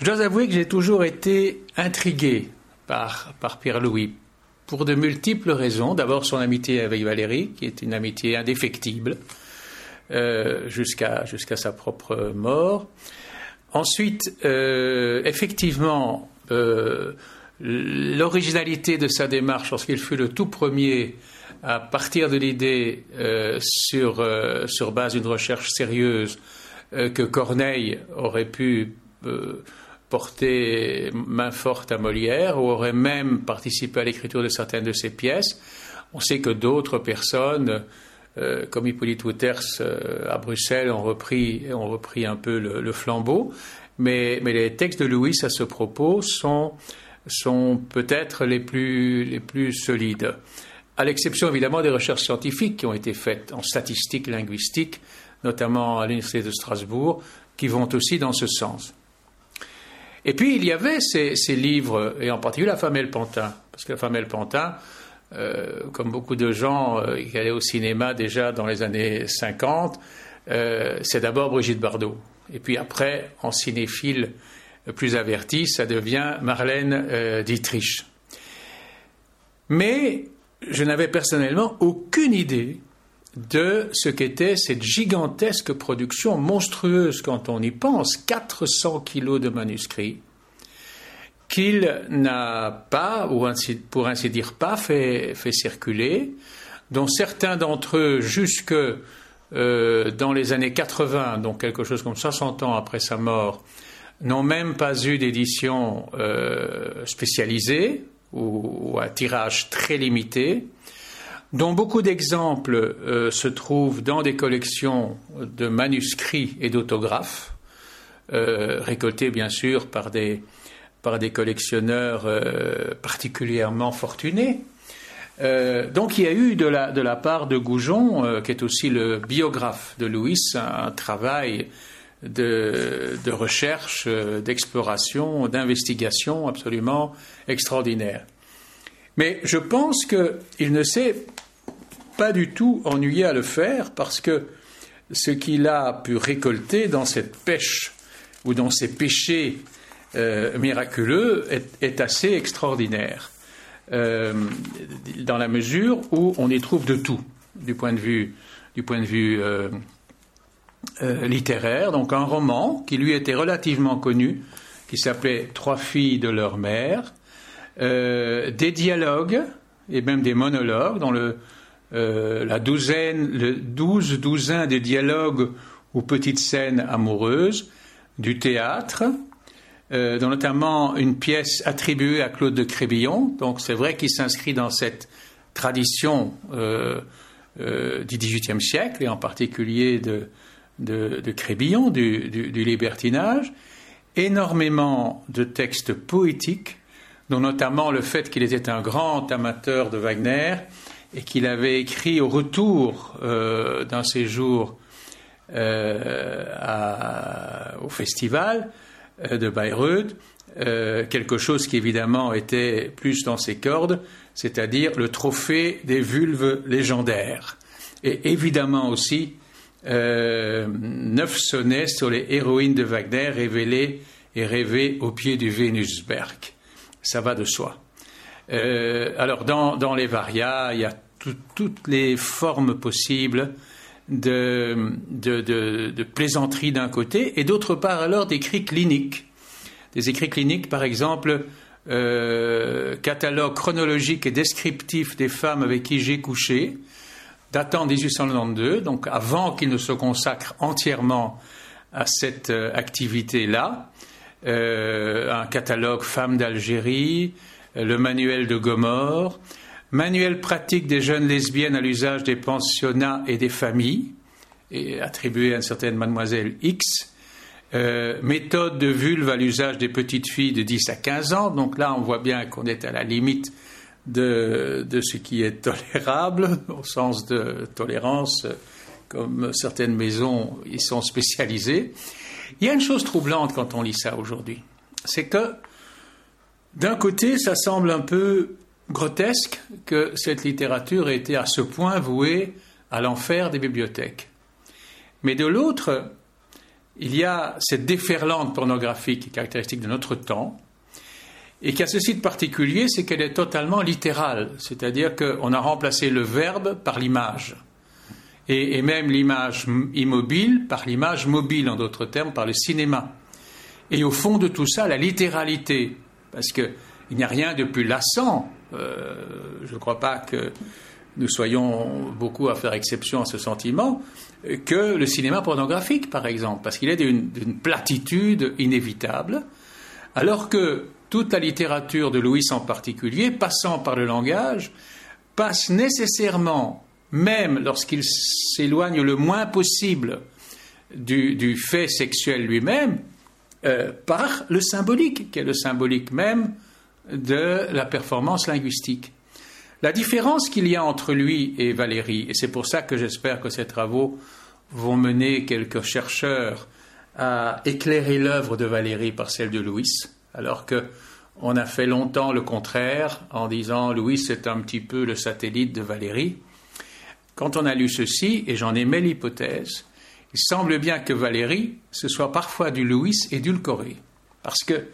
Je dois avouer que j'ai toujours été intrigué par, par Pierre-Louis pour de multiples raisons. D'abord son amitié avec Valérie, qui est une amitié indéfectible euh, jusqu'à sa propre mort. Ensuite, euh, effectivement, euh, l'originalité de sa démarche lorsqu'il fut le tout premier à partir de l'idée sur, sur base d'une recherche sérieuse que Corneille aurait pu porté main forte à Molière ou aurait même participé à l'écriture de certaines de ses pièces. On sait que d'autres personnes, euh, comme Hippolyte Wouters euh, à Bruxelles, ont repris, ont repris un peu le, flambeau. Mais, mais, les textes de Louis à ce propos sont, sont peut-être les plus, les plus solides. À l'exception évidemment des recherches scientifiques qui ont été faites en statistique linguistique, notamment à l'Université de Strasbourg, qui vont aussi dans ce sens. Et puis il y avait ces, livres, et en particulier La femme et le pantin, parce que La femme et le pantin, euh, comme beaucoup de gens euh, qui allaient au cinéma déjà dans les années 50, euh, c'est d'abord Brigitte Bardot. Et puis après, en cinéphile plus averti, ça devient Marlène Dietrich. Mais je n'avais personnellement aucune idée de ce qu'était cette gigantesque production monstrueuse quand on y pense, 400 kilos de manuscrits, qu'il n'a pas, ou pour ainsi dire pas, fait, circuler, dont certains d'entre eux, jusque euh, dans les années 80, donc quelque chose comme 60 ans après sa mort, n'ont même pas eu d'édition euh, spécialisée ou, à tirage très limité dont beaucoup d'exemples euh, se trouvent dans des collections de manuscrits et d'autographes, euh, récoltés bien sûr par des, par des collectionneurs euh, particulièrement fortunés. donc il y a eu de la, de la part de Goujon, qui est aussi le biographe de Louis, un, travail de, de recherche, d'exploration, d'investigation absolument extraordinaire. Mais je pense qu'il ne s'est pas du tout ennuyé à le faire parce que ce qu'il a pu récolter dans cette pêche ou dans ces péchés euh, miraculeux est, assez extraordinaire, euh, dans la mesure où on y trouve de tout du point de vue, du point de vue euh, littéraire. Donc un roman qui lui était relativement connu, qui s'appelait Trois filles de leur mère, des dialogues et même des monologues dans le euh, la douzaine, le douze douzain des dialogues ou petites scènes amoureuses, du théâtre, euh, dont notamment une pièce attribuée à Claude de Crébillon. Donc c'est vrai qu'il s'inscrit dans cette tradition euh, du XVIIIe siècle, et en particulier de, Crébillon, du, libertinage. Énormément de textes poétiques, dont notamment le fait qu'il était un grand amateur de Wagner, et qu'il avait écrit au retour euh, d'un séjour euh, au festival euh, de Bayreuth, quelque chose qui évidemment était plus dans ses cordes, c'est-à-dire le trophée des vulves légendaires. Et évidemment aussi neuf sonnets sur les héroïnes de Wagner révélées et rêvées au pied du Vénusberg. Ça va de soi. alors dans, les varias, il y a toutes les formes possibles de, plaisanterie d'un côté, et d'autre part alors d'écrits cliniques. Des écrits cliniques, par exemple, euh, catalogue chronologique et descriptif des femmes avec qui j'ai couché, datant de 1892, donc avant qu'il ne se consacre entièrement à cette euh, activité-là. Euh, un catalogue femmes d'Algérie, le manuel de Gomorre, Manuel pratique des jeunes lesbiennes à l'usage des pensionnats et des familles, attribué à une certaine mademoiselle X. Euh, méthode de vulve à l'usage des petites filles de 10 à 15 ans. Donc là, on voit bien qu'on est à la limite de, de, ce qui est tolérable, au sens de tolérance, comme certaines maisons y sont spécialisées. Il y a une chose troublante quand on lit ça aujourd'hui. C'est que, d'un côté, ça semble un peu grotesque que cette littérature ait été à ce point vouée à l'enfer des bibliothèques. Mais de l'autre, il y a cette déferlante pornographique caractéristique de notre temps, et qui a ceci de particulier, c'est qu'elle est totalement littérale, c'est-à-dire qu'on a remplacé le verbe par l'image, et, même l'image immobile par l'image mobile, en d'autres termes, par le cinéma. Et au fond de tout ça, la littéralité, parce qu'il n'y a rien de plus lassant, je ne crois pas que nous soyons beaucoup à faire exception à ce sentiment, que le cinéma pornographique, par exemple, parce qu'il est d'une platitude inévitable, alors que toute la littérature de Louis en particulier, passant par le langage, passe nécessairement, même lorsqu'il s'éloigne le moins possible du, fait sexuel lui-même, euh, par le symbolique, qui est le symbolique même de la performance linguistique. La différence qu'il y a entre lui et Valérie, et c'est pour ça que j'espère que ces travaux vont mener quelques chercheurs à éclairer l'œuvre de Valérie par celle de Louis, alors que on a fait longtemps le contraire en disant Louis c'est un petit peu le satellite de Valérie. Quand on a lu ceci, et j'en aimais l'hypothèse, il semble bien que Valérie, ce soit parfois du Louis édulcoré. Parce que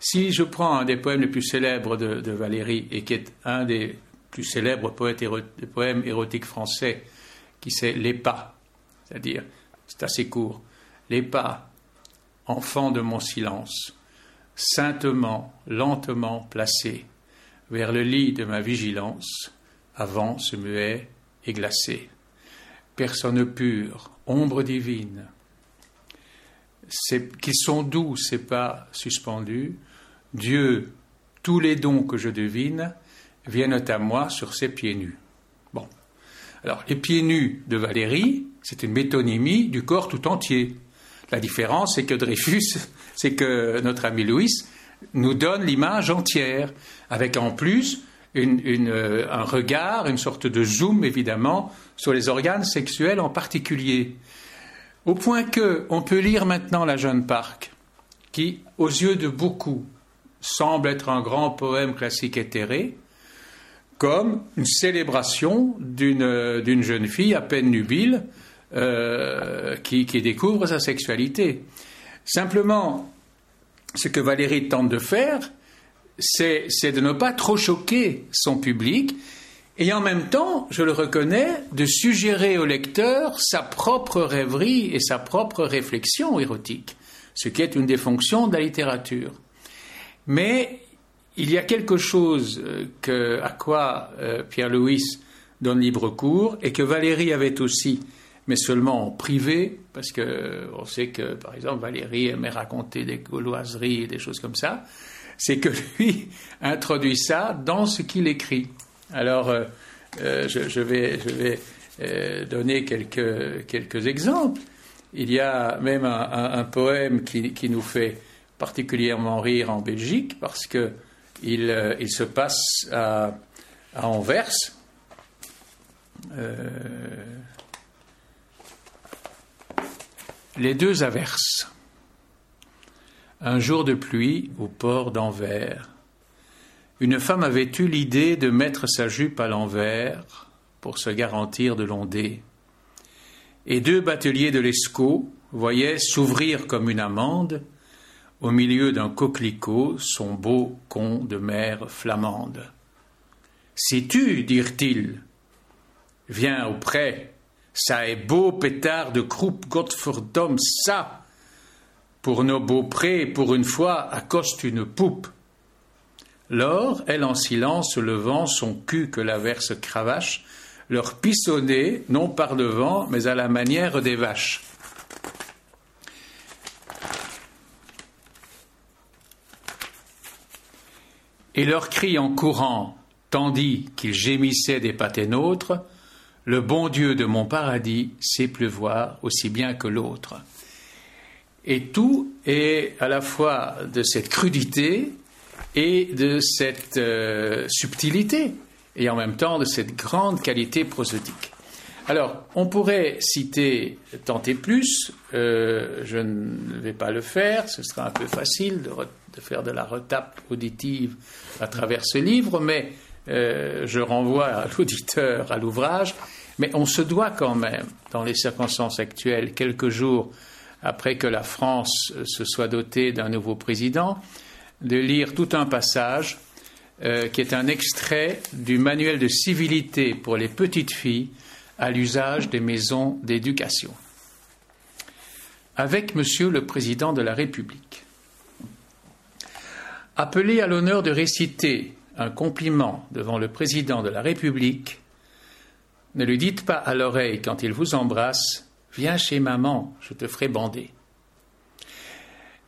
si je prends un des poèmes les plus célèbres de, Valérie, et qui est un des plus célèbres poèmes érotiques français, qui c'est Les Pas, c'est-à-dire, c'est assez court, Les Pas, enfant de mon silence, saintement, lentement placé vers le lit de ma vigilance, avant ce muet et glacé. Personne pure, ombre divine, qui sont doux ces pas suspendus, Dieu, tous les dons que je devine viennent à moi sur ses pieds nus. Bon. Alors, les pieds nus de Valérie, c'est une métonymie du corps tout entier. La différence, c'est que Dreyfus c'est que notre ami Louis nous donne l'image entière, avec en plus euh, un regard, une sorte de zoom évidemment, sur les organes sexuels en particulier. Au point que on peut lire maintenant La Jeune Parc, qui, aux yeux de beaucoup, semble être un grand poème classique éthéré, comme une célébration d'une jeune fille à peine nubile euh, qui découvre sa sexualité. Simplement, ce que Valérie tente de faire, c'est de ne pas trop choquer son public et en même temps, je le reconnais, de suggérer au lecteur sa propre rêverie et sa propre réflexion érotique, ce qui est une des fonctions de la littérature. Mais il y a quelque chose euh, à quoi euh, Pierre-Louis donne libre cours et que Valérie avait aussi mais seulement en privé, parce qu'on sait que, par exemple, Valérie aimait raconter des gauloiseries et des choses comme ça, c'est que lui introduit ça dans ce qu'il écrit. Alors, euh, euh, je, vais, euh, donner quelques, exemples. Il y a même un, poème qui, nous fait particulièrement rire en Belgique, parce qu'il il se passe à, à Anvers. Les deux averses. Un jour de pluie au port d'Anvers, une femme avait eu l'idée de mettre sa jupe à l'envers pour se garantir de l'ondée. Et deux bateliers de l'Escaut voyaient s'ouvrir comme une amande au milieu d'un coquelicot son beau con de mer flamande. Sais-tu, dirent-ils, viens auprès, ça est beau pétard de croupe Godfordom, ça Pour nos beaux prés, pour une fois, accoste une poupe. Lors, elle en silence, levant son cul que la verse cravache, leur pissonnait, non par devant, mais à la manière des vaches. Et leur cri en courant, tandis qu'ils gémissaient des pâtés nôtres, le bon Dieu de mon paradis sait pleuvoir aussi bien que l'autre. Et tout est à la fois de cette crudité et de cette euh, subtilité, et en même temps de cette grande qualité prosodique. Alors, on pourrait citer tant et plus, euh, je ne vais pas le faire, ce sera un peu facile de, faire de la retape auditive à travers ce livre, mais euh, je renvoie à l'auditeur à l'ouvrage, mais on se doit quand même, dans les circonstances actuelles, quelques jours après que la France se soit dotée d'un nouveau président, de lire tout un passage euh, qui est un extrait du manuel de civilité pour les petites filles à l'usage des maisons d'éducation. Avec Monsieur le Président de la République. Appelé à l'honneur de réciter un compliment devant le Président de la République, ne lui dites pas à l'oreille quand il vous embrasse Viens chez maman, je te ferai bander.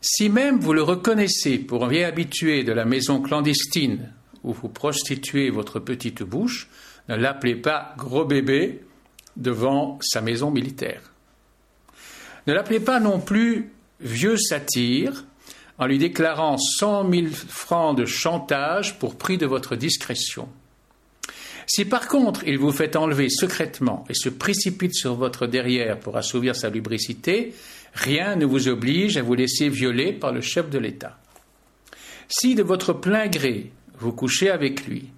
Si même vous le reconnaissez pour un vieil habitué de la maison clandestine où vous prostituez votre petite bouche, ne l'appelez pas gros bébé devant sa maison militaire. Ne l'appelez pas non plus vieux satyre en lui déclarant cent mille francs de chantage pour prix de votre discrétion. Si par contre il vous fait enlever secrètement et se précipite sur votre derrière pour assouvir sa lubricité, rien ne vous oblige à vous laisser violer par le chef de l'État. Si de votre plein gré vous couchez avec lui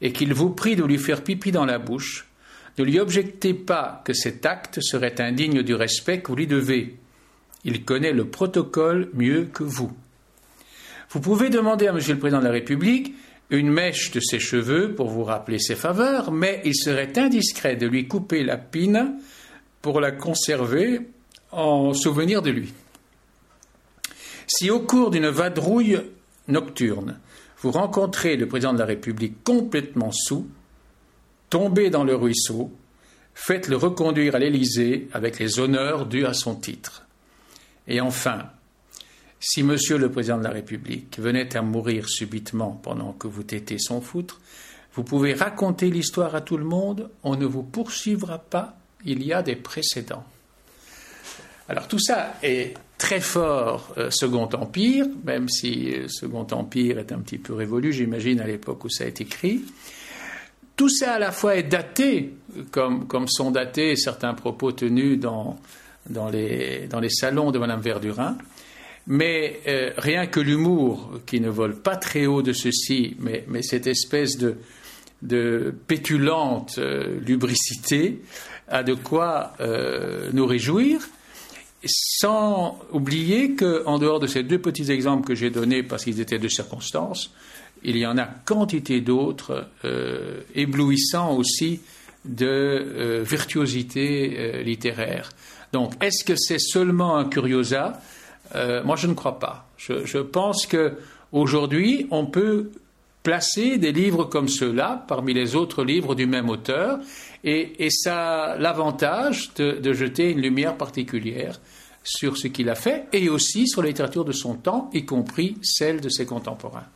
et qu'il vous prie de lui faire pipi dans la bouche, ne lui objectez pas que cet acte serait indigne du respect que vous lui devez. Il connaît le protocole mieux que vous. Vous pouvez demander à Monsieur le Président de la République une mèche de ses cheveux pour vous rappeler ses faveurs, mais il serait indiscret de lui couper la pine pour la conserver en souvenir de lui. Si au cours d'une vadrouille nocturne, vous rencontrez le président de la République complètement sous, tombez dans le ruisseau, faites-le reconduire à l'Élysée avec les honneurs dus à son titre. Et enfin, si Monsieur le Président de la République venait à mourir subitement pendant que vous tétez son foutre, vous pouvez raconter l'histoire à tout le monde, on ne vous poursuivra pas, il y a des précédents. Alors tout ça est très fort euh, Second Empire, même si euh, Second Empire est un petit peu révolu, j'imagine, à l'époque où ça a été écrit. Tout ça à la fois est daté, comme, comme sont datés certains propos tenus dans, dans, les, dans les salons de Mme Verdurin, mais euh, rien que l'humour, qui ne vole pas très haut de ceci, mais, cette espèce de, pétulante euh, lubricité, a de quoi euh, nous réjouir, sans oublier qu'en dehors de ces deux petits exemples que j'ai donnés, parce qu'ils étaient de circonstances, il y en a quantité d'autres éblouissants aussi de virtuosité littéraire. Donc, est-ce que c'est seulement un curiosa? Euh, moi, je ne crois pas. Je, pense qu'aujourd'hui, on peut placer des livres comme ceux-là parmi les autres livres du même auteur, et, ça a l'avantage de, jeter une lumière particulière sur ce qu'il a fait, et aussi sur la littérature de son temps, y compris celle de ses contemporains.